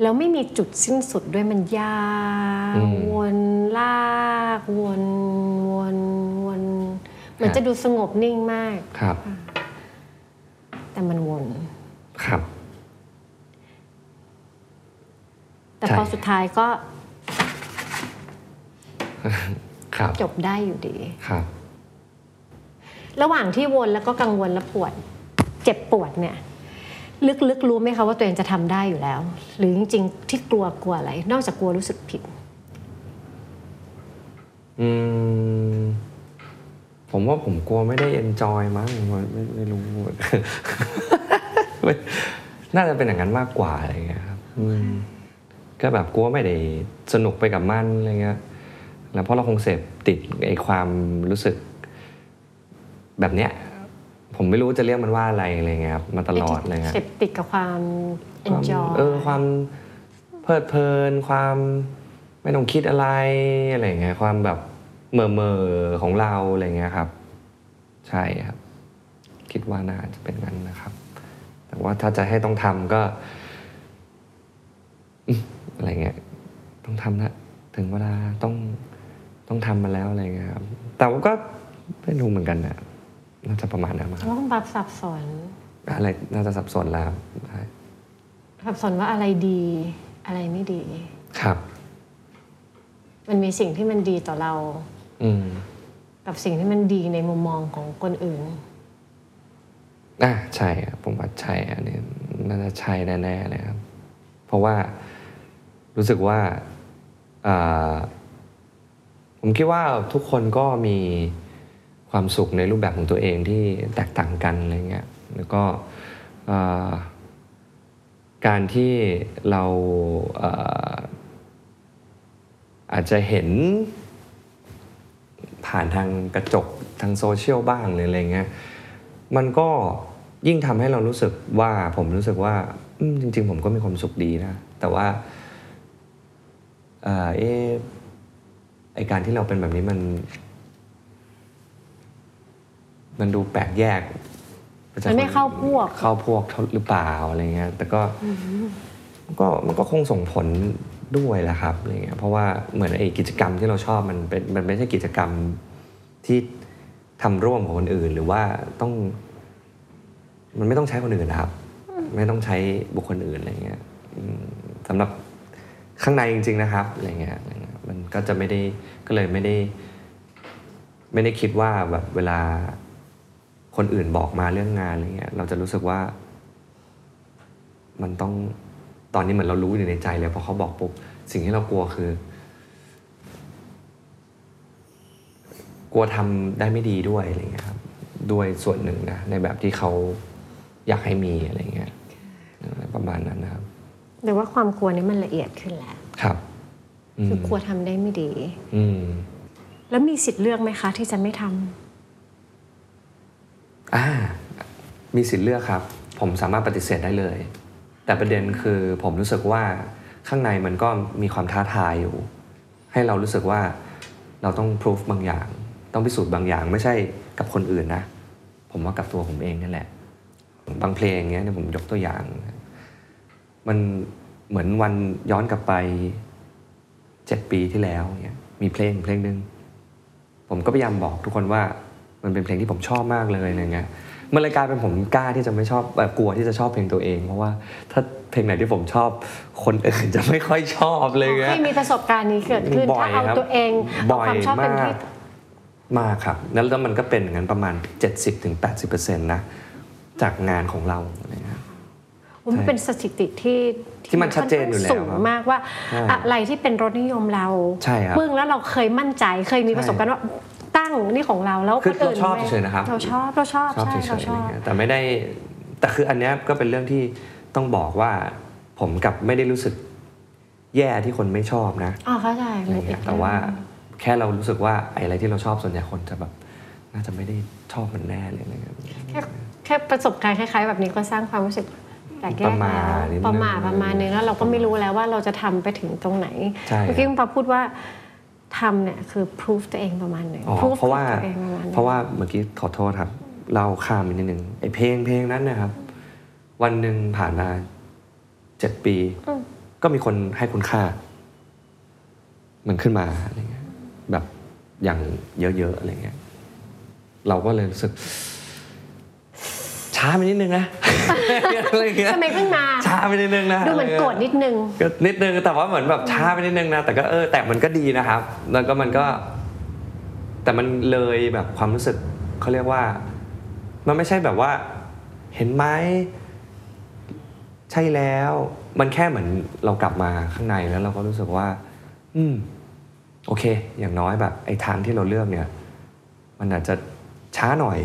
Speaker 4: แล้วไม่มีจุดสิ้นสุดด้วยมันยาววนลากวนวน มือน
Speaker 1: ครับ
Speaker 4: จะดูสงบนิ่งมาก
Speaker 1: ครับ
Speaker 4: แต่มันวน
Speaker 1: ครับ
Speaker 4: แต่
Speaker 1: ใช่
Speaker 4: พอสุดท้ายก็
Speaker 1: ครับ
Speaker 4: จบได้อยู่ดี
Speaker 1: ครับ
Speaker 4: ระหว่างที่วนแล้วก็กังวลและปวด เจ็บปวดเนี่ยลึกๆรู้ไหมคะว่าตัวเองจะทำได้อยู่แล้ว หรือจริงๆที่กลัวกลัวอะไร นอกจากกลัวรู้สึกผิด
Speaker 1: อืม ผมว่าผมกลัวไม่ได้ enjoy มั้งไม่ไม่ไม่รู้ไม่น่าจะเป็นอย่างนั้นมากกว่าอะไรเงี้ยครับอืมก็แบบกลัวไม่ได้สนุกไปกับมันอะไรเงี้ยแล้วเพราะเราคงเสพติดไอ้ความรู้สึก แบบเนี้ยผมไม่รู้จะเรียกมันว่าอะไรอะไรเงี้ยครับมาตลอดเลยครับ
Speaker 4: เสพติดกับความ
Speaker 1: ความ
Speaker 4: enjoy
Speaker 1: เออความเพลิดเพลินความไม่ต้องคิดอะไรอะไรเงี้ยความแบบ เมื่อเมอๆของเราอะไรเงี้ยครับ ใช่ครับ คิดว่าน่าจะเป็นงั้นนะครับ แต่ว่าถ้าจะให้ต้องทำก็อืมอะไรเงี้ยต้องทำนะถึงเวลาต้องต้องทำมาแล้วอะไรเงี้ยครับ แต่ว่าก็ไม่รู้เหมือนกันนะน่าจะประมาณนั้นมั้งครับ
Speaker 4: ว่าคุณปั๊บสับสน
Speaker 1: อะไรน่าจะสับสนแล้วใช่
Speaker 4: สับสนว่าอะไรดี อะไรไม่ดี
Speaker 1: ครับ
Speaker 4: มันมีสิ่งที่มันดีต่อเรา
Speaker 1: อืม
Speaker 4: กับสิ่งที่มันดีในมุมมองของคนอื่น
Speaker 1: อะใช่ครับผมว่าใช่อันนี้น่าจะใช่แน่ๆเลยครับ เพราะว่ารู้สึกว่าอ่าผมคิดว่าทุกคนก็มีความสุขในรูปแบบของตัวเองที่แตกต่างกันอะไรเงี้ยแล้วก็อ่าการที่เราอ่าอาจจะเห็น ผ่านทางกระจกทางโซเชียลบ้างหรืออะไรเงี้ยมันก็ยิ่งทำให้เรารู้สึกว่าผมรู้สึกว่าอืมจริง ๆ ผมก็มีความสุขดีนะ แต่ว่าเอ่อเอะไอการที่เราเป็นแบบนี้มัน มันดูแปลกแยกปจก
Speaker 4: มันไม่เข้าพวก
Speaker 1: เข้าพวกหรือเปล่าอะไรเงี้ยแต่ก็มันก็มันก็คงส่งผล ด้วยแหละครับอะไรเงี้ยเพราะว่าเหมือนไอ้กิจกรรมที่เราชอบมันเป็นมันไม่ใช่กิจกรรมที่ทำร่วมกับคนอื่น หรือว่าต้อง มันไม่ต้องใช้คนอื่นนะครับ ไม่ต้องใช้บุคคลอื่นอะไรเงี้ยอืมสำหรับข้างในจริง ๆนะครับอะไรเงี้ยมันก็จะไม่ได้ก็เลยไม่ได้ ไม่ได้คิดว่าแบบเวลาคนอื่นบอกมาเรื่องงานอะไรเงี้ยเราจะรู้สึกว่า มันต้อง ตอนนี้เหมือนเรารู้อยู่ในใจเลยพอเขาบอกปุ๊บสิ่งที่เรากลัวคือ กลัวทำได้ไม่ดีด้วยอะไรเงี้ยครับด้วยส่วนหนึ่งนะในแบบที่เขาอยากให้มีอะไรเงี้ยเออประมาณนั้นนะครับ
Speaker 4: หรือว่าความกลัวนี้มันละเอียดขึ้นแล้ว
Speaker 1: ครับอืม
Speaker 4: คือกลัวทำได้ไม่ดี
Speaker 1: อืม
Speaker 4: แล้วมีสิทธิ์เลือกไหมคะ ที่จะไม่ทำ
Speaker 1: อ่ามีสิทธิ์เลือกครับ ผมสามารถปฏิเสธได้เลย แต่ประเด็นคือผมรู้สึกว่าข้างในมันก็มีความท้าทายอยู่ ให้เรารู้สึกว่าเราต้องพิสูจบางอย่าง ต้องพิสูจน์บางอย่างไม่ใช่กับคนอื่นนะ ผมว่ากับตัวผมเองนี่แหละ บางเพลงเงี้ยเนี่ยผมยกตัวอย่าง มันเหมือนวันย้อนกลับไปเจ็ดปีที่แล้วเนี่ยมีเพลงเพลงหนึ่งผมก็พยายามบอกทุกคนว่ามันเป็นเพลงที่ผมชอบมากเลยอะไรเงี้ย มันเลยกลายเป็นผมกล้าที่จะไม่ชอบแบบกลัวที่จะชอบเพลงตัวเอง เพราะว่าถ้าเพลงไหนที่ผมชอบคนอื่นจะไม่ค่อยชอบเลยเงี้ย
Speaker 4: ที่มีประสบการณ์นี้เกิดขึ้น
Speaker 1: บ่อย
Speaker 4: ถ้าเอา
Speaker 1: ครับ
Speaker 4: ตัวเองเอา
Speaker 1: บ่อย
Speaker 4: ความชอบเป็น
Speaker 1: มาก
Speaker 4: ที่
Speaker 1: มากครับแล้วแล้วมันก็เป็นอย่างนั้นประมาณ 70-80%นะจากงานของเราอะไรเงี้ย
Speaker 4: มันเป็นสถิติที่
Speaker 1: ที่มันชัดเจนอยู่แล้ว
Speaker 4: สูงมากว่า
Speaker 1: ใช่
Speaker 4: อะไรที่เป็นรสนิยมเรา
Speaker 1: ใช่ครับ
Speaker 4: ปึ้งแล้วเราเคยมั่นใจเคยมีประสบการณ์ว่า ตั้งนี่ของเราแล้ว
Speaker 1: คือ
Speaker 4: คนอื่น
Speaker 1: เราชอบ
Speaker 4: ไม่
Speaker 1: เฉยๆนะครับ
Speaker 4: เราชอบเราชอบ
Speaker 1: ชอบ
Speaker 4: ใช่
Speaker 1: เฉยๆ
Speaker 4: เราช
Speaker 1: อะไร
Speaker 4: อบ
Speaker 1: เงี้ยแต่ไม่ได้แต่คืออันเนี้ยก็เป็นเรื่องที่ต้องบอกว่าผมกลับไม่ได้รู้สึกแย่ที่คนไม่ชอบนะ
Speaker 4: อ๋อเข้าใจ
Speaker 1: อะไรเงี้ยแต่ว่าแค่เรารู้สึกว่าไอ้อะไรที่เราชอบส่วนใหญ่คนจะแบบน่าจะไม่ได้ชอบมันแน่เลยอะไรเงี้ย
Speaker 4: แค่แค่ประสบการณ์คล้าย ๆ แบบนี้ก็สร้างความรู้สึกแปลกแย
Speaker 1: ป
Speaker 4: ก
Speaker 1: ระมาท
Speaker 4: แล้ว
Speaker 1: นิดนึง
Speaker 4: ประมาทประมาณนึงแล้วเราก็ไม่รู้แล้วว่าเราจะทำไปถึงตรงไหน
Speaker 1: ใช่
Speaker 4: เมื่อกี้คุณปาพูดว่า ทำเนี่ยคือ proof ตัวเองประมาณหนึ่ง
Speaker 1: อ๋อ
Speaker 4: proof
Speaker 1: เพราะว่า
Speaker 4: ตัวเองประมาณหนึ่ง
Speaker 1: เพราะว่าเมื่อกี้ขอโทษครับ เราข้ามไปนิดนึงไอ้เพลงเพลงนั้นนะครับ วันหนึ่งผ่านมาเจ็ดปี
Speaker 4: อืม
Speaker 1: ก็มีคนให้คุณค่า มันขึ้นมาอะไรเงี้ยแบบอย่างเยอะๆอะไรเงี้ยเราก็เลยรู้สึก ช้าไปนิดนึงนะอะไรเงี้ย
Speaker 4: ทำไมเพิ่งมา
Speaker 1: ช้าไปนิดนึงนะ
Speaker 4: ดูเหมือนะ
Speaker 1: ไงี้ย
Speaker 4: โกรธนิดนึง
Speaker 1: ก็นิดนึงแต่ว่าเหมือนแบบช้าไปนิดนึงนะแต่ก็เออแต่มันก็ดีนะครับ แล้วก็มันก็ แต่มันเลยแบบความรู้สึกเขาเรียกว่า มันไม่ใช่แบบว่า เห็นไหมใช่แล้ว มันแค่เหมือนเรากลับมาข้างในแล้วเราก็รู้สึกว่า อืม โอเค อย่างน้อยแบบ ไอ้ทางที่เราเลือกเนี่ย มันอาจจะช้าหน่อย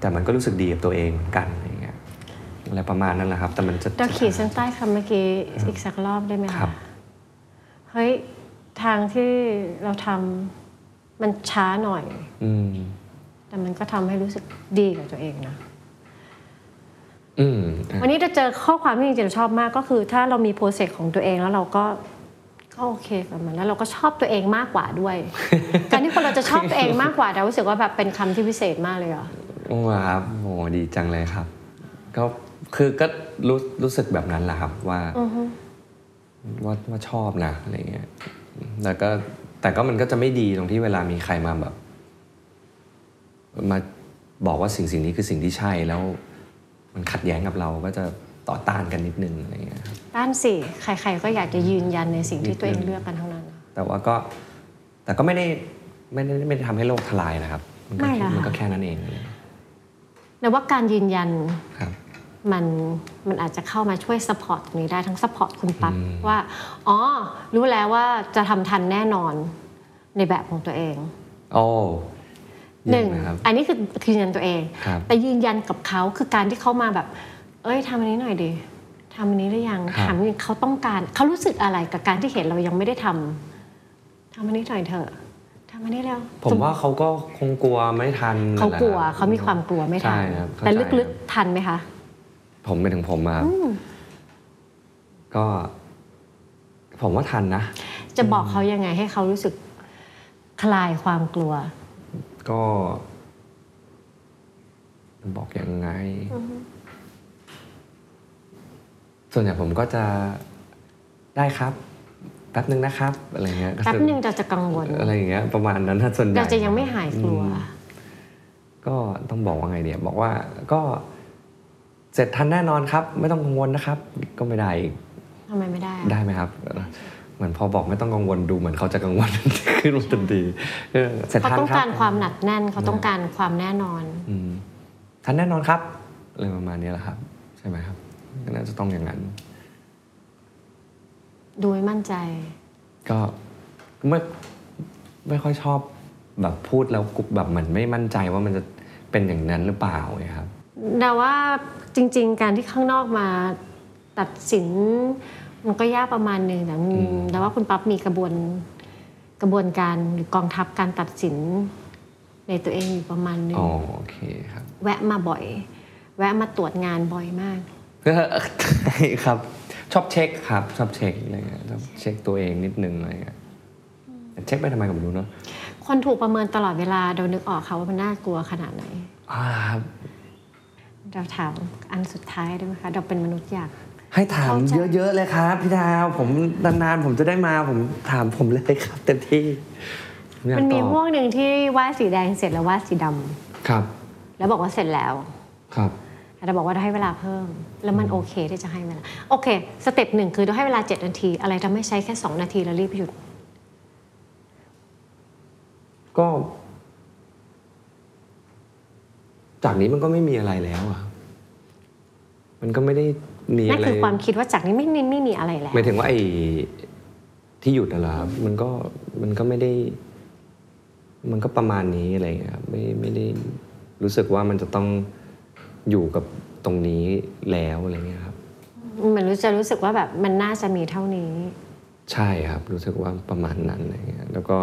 Speaker 1: แต่มันก็รู้สึกดีกับตัวเองเหมือนกันอะไรอย่างเงี้ยอะไรประมาณนั้นแหละครับ แต่มันจะ
Speaker 4: เราขีดเส้นใต้คำเมื่อกี้อีกสักรอบได้ไหม
Speaker 1: ครั
Speaker 4: คะ
Speaker 1: บ
Speaker 4: เฮ้ยทางที่เราทำมันช้าหน่อย
Speaker 1: อืม
Speaker 4: แต่มันก็ทำให้รู้สึกดีกับตัวเองนะ
Speaker 1: อืม
Speaker 4: วันนี้เราเจอข้อความที่จริงๆเราชอบมากก็คือ ถ้าเรามีโปรเซสของตัวเองแล้วเราก็ก็โอเคกับมันแล้วเราก็ชอบตัวเองมากกว่าด้วย การที่คนเราจะชอบตัวเองมากกว่าเรารู้สึกว่าแบบเป็นคำที่พิเศษมากเลยอะ
Speaker 1: โอ้ครับโอ้ดีจังเลยครับ ก็คือก็รู้รู้สึกแบบนั้นแหละครับว่า
Speaker 4: อือฮึ
Speaker 1: ว่าว่าชอบนะอะไรเงี้ยแล้วก็แต่ก็มันก็จะไม่ดีตรงที่เวลามีใครมาแบบ มาบอกว่าสิ่งสิ่งนี้คือสิ่งที่ใช่แล้ว มันขัดแย้งกับเราก็จะต่อต้านกันนิดนึงอะไรเงี้ยครับ
Speaker 4: ด้านสี่ใคร ๆ ก็อยากจะยืนยันในสิ่งที่ตัวเองเลือกกันทั้งนั้น
Speaker 1: แต่ว่าก็แต่ก็ไม่ได้ไม่ได้ไม่ได้ทำให้โลกทลายนะครับ มันก็
Speaker 4: ไม่ล่ะ
Speaker 1: มันก็แค่นั้นเอง
Speaker 4: แต่ว่าการยืนยัน
Speaker 1: ครับ
Speaker 4: มันมันอาจจะเข้ามาช่วย support ตรงนี้ได้ทั้ง support คุณปั๊บ
Speaker 1: อืม
Speaker 4: ว่า อ๋อ รู้แล้วว่าจะทำทันแน่นอนในแบบของตัวเอง
Speaker 1: โอ้
Speaker 4: หนึ่ง
Speaker 1: เยี่ยมนะครับ
Speaker 4: อันนี้คือคือยืนยันตัวเอง
Speaker 1: ครับ
Speaker 4: แต่ยืนยันกับเขาคือการที่เขามาแบบ เอ้ยทำอันนี้หน่อยดิทำอันนี้ได้ยัง
Speaker 1: ครับ
Speaker 4: ถามจริงเขาต้องการเขารู้สึกอะไรกับการที่เห็นเรายังไม่ได้ทำทำอันนี้หน่อยเถอะ ทำอันนี้แล้ว
Speaker 1: ผมว่าเขาก็คงกลัวไม่ทัน
Speaker 4: เขากลัว
Speaker 1: นั่นแหละครับ
Speaker 4: เขามีความกลัวไม่ทัน
Speaker 1: ใช่ครับเข้า
Speaker 4: แต่
Speaker 1: ใจ
Speaker 4: ลึกๆทันไหมคะ
Speaker 1: ผมเป็นถึงผมอะครับก็ ผมว่าทันนะ
Speaker 4: จะบอกเขายังไงให้เขารู้สึกคลายความกลัว
Speaker 1: ก็บอกยังไง ส่วนใหญ่ผมก็จะได้ครับ แป๊บนึงนะครับอะไรเงี้ยก็
Speaker 4: แป๊บนึงเราจะกังวล
Speaker 1: อะไรอย่างเงี้ยประมาณนั้นถ้าส่วนใหญ่
Speaker 4: เราจะยังไม่หายกลัว
Speaker 1: อืมก็ต้องบอกว่าไงเดียบอกว่าก็เสร็จทันแน่นอนครับ ไม่ต้องกังวลนะครับ ก็ไม่ได้อีก
Speaker 4: ทำไมไม่ได้อะ
Speaker 1: ได้ไหมครับเหมือนพอบอกไม่ต้องกังวลดูเหมือนเขาจะกังวลขึ้นมาทันทีเออเสร็จ
Speaker 4: เขา
Speaker 1: ทัน
Speaker 4: ต้อง
Speaker 1: ครับ
Speaker 4: การความหนักแน่นเขาต้องการความแน่นอน
Speaker 1: อืมทันแน่นอนครับอะไรประมาณนี้แหละครับ ใช่ไหมครับก็น่าจะต้องอย่างนั้น
Speaker 4: ดูไม่มั่นใจ
Speaker 1: ก็ไม่ไม่ค่อยชอบแบบพูดแล้วกุแบบเหมือนไม่มั่นใจว่ามันจะเป็นอย่างนั้นหรือเปล่าไงครับ
Speaker 4: แต่ว่าจริง ๆ การที่ข้างนอกมาตัดสิน มันก็ยากประมาณหนึ่งแต่อืมแต่ว่าคุณปั๊บมีกระบวนกระบวนการหรือกองทัพการตัดสินในตัวเองอยู่ประมาณหนึ่ง
Speaker 1: อ๋อโอเคครับ
Speaker 4: แวะมาบ่อย แวะมาตรวจงานบ่อยมาก
Speaker 1: ใช่ครับ ชอบเช็คครับชอบเช็คอะไรเงี้ยชอบเช็คตัวเองนิดนึงอะไรเงี้ยแต่เช็คไปทำไมก็ไม่รู้เนาะ
Speaker 4: คนถูกประเมินตลอดเวลาเรานึกออกค่ะว่ามันน่ากลัวขนาดไหน
Speaker 1: อ่าครับ
Speaker 4: เราถามอันสุดท้ายได้ไหมคะเราเป็นมนุษย์อยาก
Speaker 1: ให้ถาม
Speaker 4: เข้าใจ
Speaker 1: เยอะๆเลยครับพี่ดาวผมนานๆผมจะได้มาผมถามผมเลยครับเต็มที่ผอยาก
Speaker 4: มันมี
Speaker 1: ตอบ
Speaker 4: พวกหนึ่งที่วาดสีแดงเสร็จแล้ววาดสีดำ
Speaker 1: ครับ
Speaker 4: แล้วบอกว่าเสร็จแล้ว
Speaker 1: ครับ
Speaker 4: แต่เราบอกว่าเราให้เวลาเพิ่ม แล้วมันโอเคที่จะให้เวลาโอเคสเต็ปหนึ่งคือเราให้เวลา 7 นาที อะไรทำให้ใช้แค่ 2 นาทีแล้วรีบหยุด
Speaker 1: ก็ จากนี้มันก็ไม่มีอะไรแล้วอะมันก็ไม่ได้มี
Speaker 4: นั่น
Speaker 1: อะไร
Speaker 4: คือความคิดว่าจากนี้ไม่ไม่ไม่มีอะไรแล้ว
Speaker 1: หมายถึงว่าไอ้ที่หยุดอะเหรอครับมันก็มันก็ไม่ได้ มันก็ประมาณนี้อะไรอย่างเงี้ยครับไม่ไม่ได้รู้สึกว่ามันจะต้อง อยู่กับตรงนี้แล้วอะไรเงี้ยครับ
Speaker 4: มันรู้จะรู้สึกว่าแบบมันน่าจะมีเท่านี้
Speaker 1: ใช่ครับรู้สึกว่าประมาณนั้นอะไรเงี้ยแล้วก็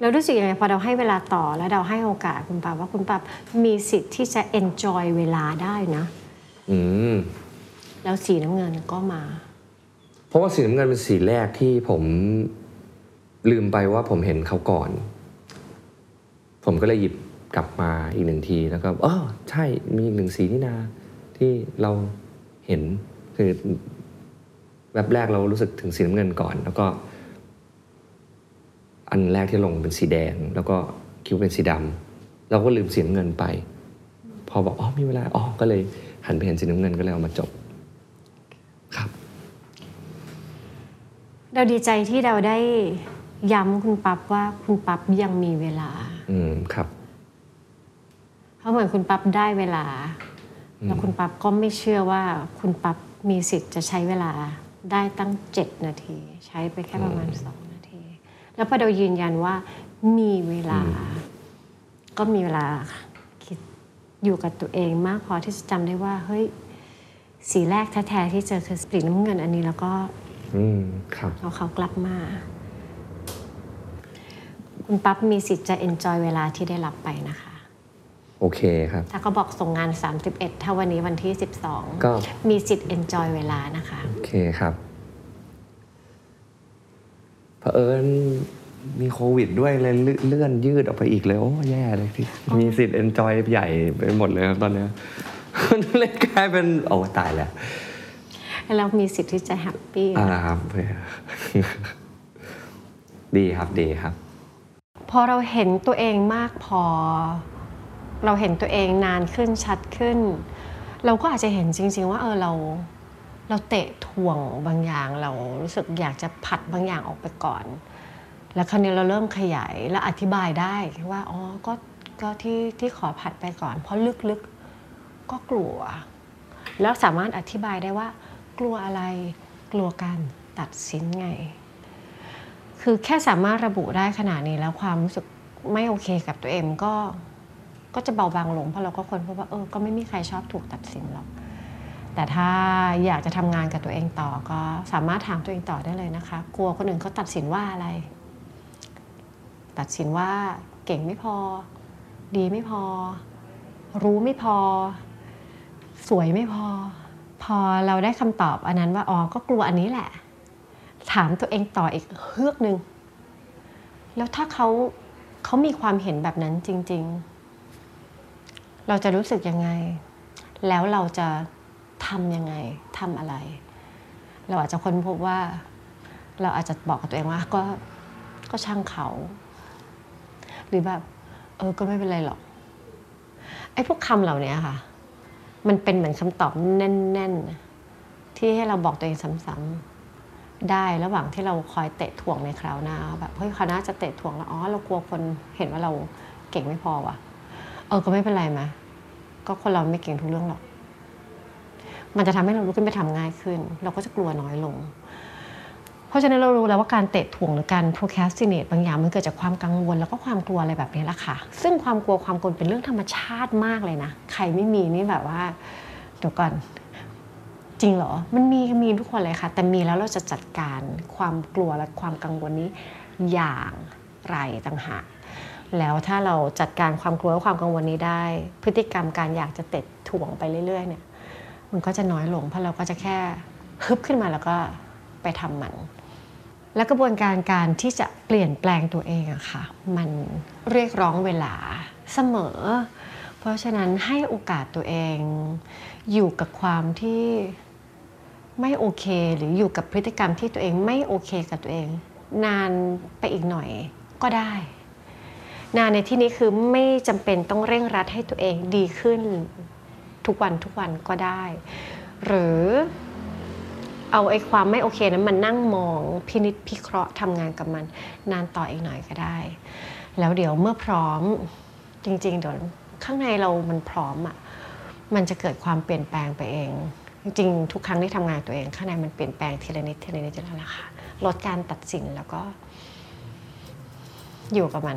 Speaker 4: แล้วรู้สึกยังไงพอเราให้เวลาต่อแล้วเราให้โอกาสคุณปับว่าคุณปับมีสิทธิ์ที่จะ enjoy เวลาได้นะ
Speaker 1: อืม
Speaker 4: แล้วสีน้ำเงินก็มา
Speaker 1: เพราะว่าสีน้ำเงินเป็นสีแรกที่ผมลืมไปว่าผมเห็นเขาก่อน ผมก็เลยหยิบ กลับมาอีกหนึ่งทีแล้วก็เออใช่มีอีกหนึ่งสีนี่นาที่เราเห็นคือแวบแรกเรารู้สึกถึงสีน้ำเงินก่อน แล้วก็ อันแรกที่ลงเป็นสีแดง แล้วก็คิดวาเป็นสีดำเราก็ลืมสีน้ำเงินไป พอบอกอ๋อมีเวลาอ๋อก็เลยหันไปเห็นสีน้ำเงินก็เลยเอามาจบครับ
Speaker 4: เราดีใจที่เราได้ย้ำคุณปั๊บว่าคุณปั๊บยังมีเวลา
Speaker 1: อืมครับ
Speaker 4: เพราะเหมือนคุณปั๊บได้เวลา แล้วคุณปั๊บก็ไม่เชื่อว่าคุณปั๊บมีสิทธิ์จะใช้เวลาได้ตั้งเจ็ดนาที ใช้ไปแค่ประมาณสองนาที แล้วพอเรายืนยันว่ามีเวลา ก็มีเวลาคิดอยู่กับตัวเองมากพอที่จะจำได้ว่าเฮ้ยสีแรกแท้ๆที่เจอคือสีน้ำเงินอันนี้แล้วก็
Speaker 1: อืมครับ
Speaker 4: เอาเขากลับมา คุณปั๊บมีสิทธิ์จะ enjoy เวลาที่ได้รับไปนะคะ
Speaker 1: โอเคครับ
Speaker 4: ถ้าเขาบอกส่งงาน 31 ถ้าวันนี้วันที่
Speaker 1: ก็
Speaker 4: 12มีสิทธิ์ enjoy เวลานะคะ
Speaker 1: โอเคครับเผอิญมีโควิดด้วยเลยเลื่เลื่อนยืดออกไปอีกเลยโอ้แย่เลยที่มีสิทธิ์ enjoy ใหญ่ไปหมดเลยครับตอนเนี้ย เลยกลายเป็นโอ้ตายแล้ว
Speaker 4: แล้วมีสิทธิ์ที่จะ happy
Speaker 1: อ่าครับดีครับดีครับ
Speaker 4: พอเราเห็นตัวเองมากพอ เราเห็นตัวเองนานขึ้นชัดขึ้น เราก็อาจจะเห็นจริง ๆ ว่าเออเราเราเตะถ่วงบางอย่างเรารู้สึกอยากจะผัดบางอย่างออกไปก่อน แล้วคราวนี้เราเริ่มขยายและอธิบายได้ว่าอ๋อก็ก็ที่ที่ขอผัดไปก่อน เพราะลึกๆก็กลัว แล้วสามารถอธิบายได้ว่า กลัวอะไรกลัวการตัดสินไง คือแค่สามารถระบุได้ขนาดนี้แล้วความรู้สึกไม่โอเคกับตัวเองก็ ก็จะเบาบางลงเพราะเราก็คนพบว่าเออก็ไม่มีใครชอบถูกตัดสินหรอกแต่ถ้าอยากจะทำงานกับตัวเองต่อก็สามารถถามตัวเองต่อได้เลยนะคะ กลัวคนอื่นเขาตัดสินว่าอะไร ตัดสินว่าเก่งไม่พอ ดีไม่พอ รู้ไม่พอ สวยไม่พอ พอเราได้คำตอบอันนั้นว่าอ๋อก็กลัวอันนี้แหละ ถามตัวเองต่ออีกเฮือกหนึ่งแล้วถ้าเขาเขามีความเห็นแบบนั้นจริง ๆ เราจะรู้สึกยังไง แล้วเราจะทำยังไงทำอะไร เราอาจจะค้นพบว่า เราอาจจะบอกกับตัวเองว่าก็ก็ช่างเขา หรือแบบเออก็ไม่เป็นไรหรอกไอ้พวกคำเหล่านี้ค่ะ มันเป็นเหมือนคำตอบแน่นๆ ที่ให้เราบอกตัวเองซ้ำๆได้ระหว่างที่เราคอยเตะถ่วงในคราวหน้าแบบเฮ้ยคราวหน้าจะเตะถ่วงแล้วอ๋อเรากลัวคนเห็นว่าเราเก่งไม่พอว่ะ เออก็ไม่เป็นไรไหม ก็คนเราไม่เก่งทุกเรื่องหรอก มันจะทำให้เราลุกขึ้นไปทำง่ายขึ้น เราก็จะกลัวน้อยลง เพราะฉะนั้นเรารู้แล้วว่าการเตะถ่วงหรือการ procrastinate บางอย่างมันเกิดจากความกังวลแล้วก็ความกลัวอะไรแบบนี้แหละค่ะ ซึ่งความกลัวความกลัวเป็นเรื่องธรรมชาติมากเลยนะ ใครไม่มีนี่แบบว่าเดี๋ยวก่อนจริงเหรอ มันมีมีทุกคนเลยค่ะ แต่มีแล้วเราจะจัดการความกลัวและความกังวลนี้อย่างไรต่างหาก แล้วถ้าเราจัดการความกลัวและความกังวลนี้ได้ พฤติกรรมการอยากจะเตะถ่วงไปเรื่อยๆเนี่ยมันก็จะน้อยลง เพราะเราก็จะแค่ฮึบขึ้นมาแล้วก็ไปทำมัน และกระบวนการการที่จะเปลี่ยนแปลงตัวเองอะค่ะมันเรียกร้องเวลาเสมอ เพราะฉะนั้นให้โอกาสตัวเองอยู่กับความที่ไม่โอเค หรืออยู่กับพฤติกรรมที่ตัวเองไม่โอเคกับตัวเอง นานไปอีกหน่อยก็ได้ นาในที่นี้คือไม่จำเป็นต้องเร่งรัดให้ตัวเองดีขึ้นทุกวันทุกวันก็ได้ หรือเอาไอ้ความไม่โอเคนั้นมันนั่งมองพินิจพิเคราะห์ทำงานกับมัน นานต่ออีกหน่อยก็ได้ แล้วเดี๋ยวเมื่อพร้อมจริงๆเดี๋ยวข้างในเรามันพร้อมอะ่ะมันจะเกิดความเปลี่ยนแปลงไปเอง จริงๆทุกครั้งที่ทำงานตัวเอง ข้างในมันเปลี่ยนแปลงทีละนิดทีละนิดแล้วล่ะค่ะลดการตัดสินแล้วก็อยู่กับมัน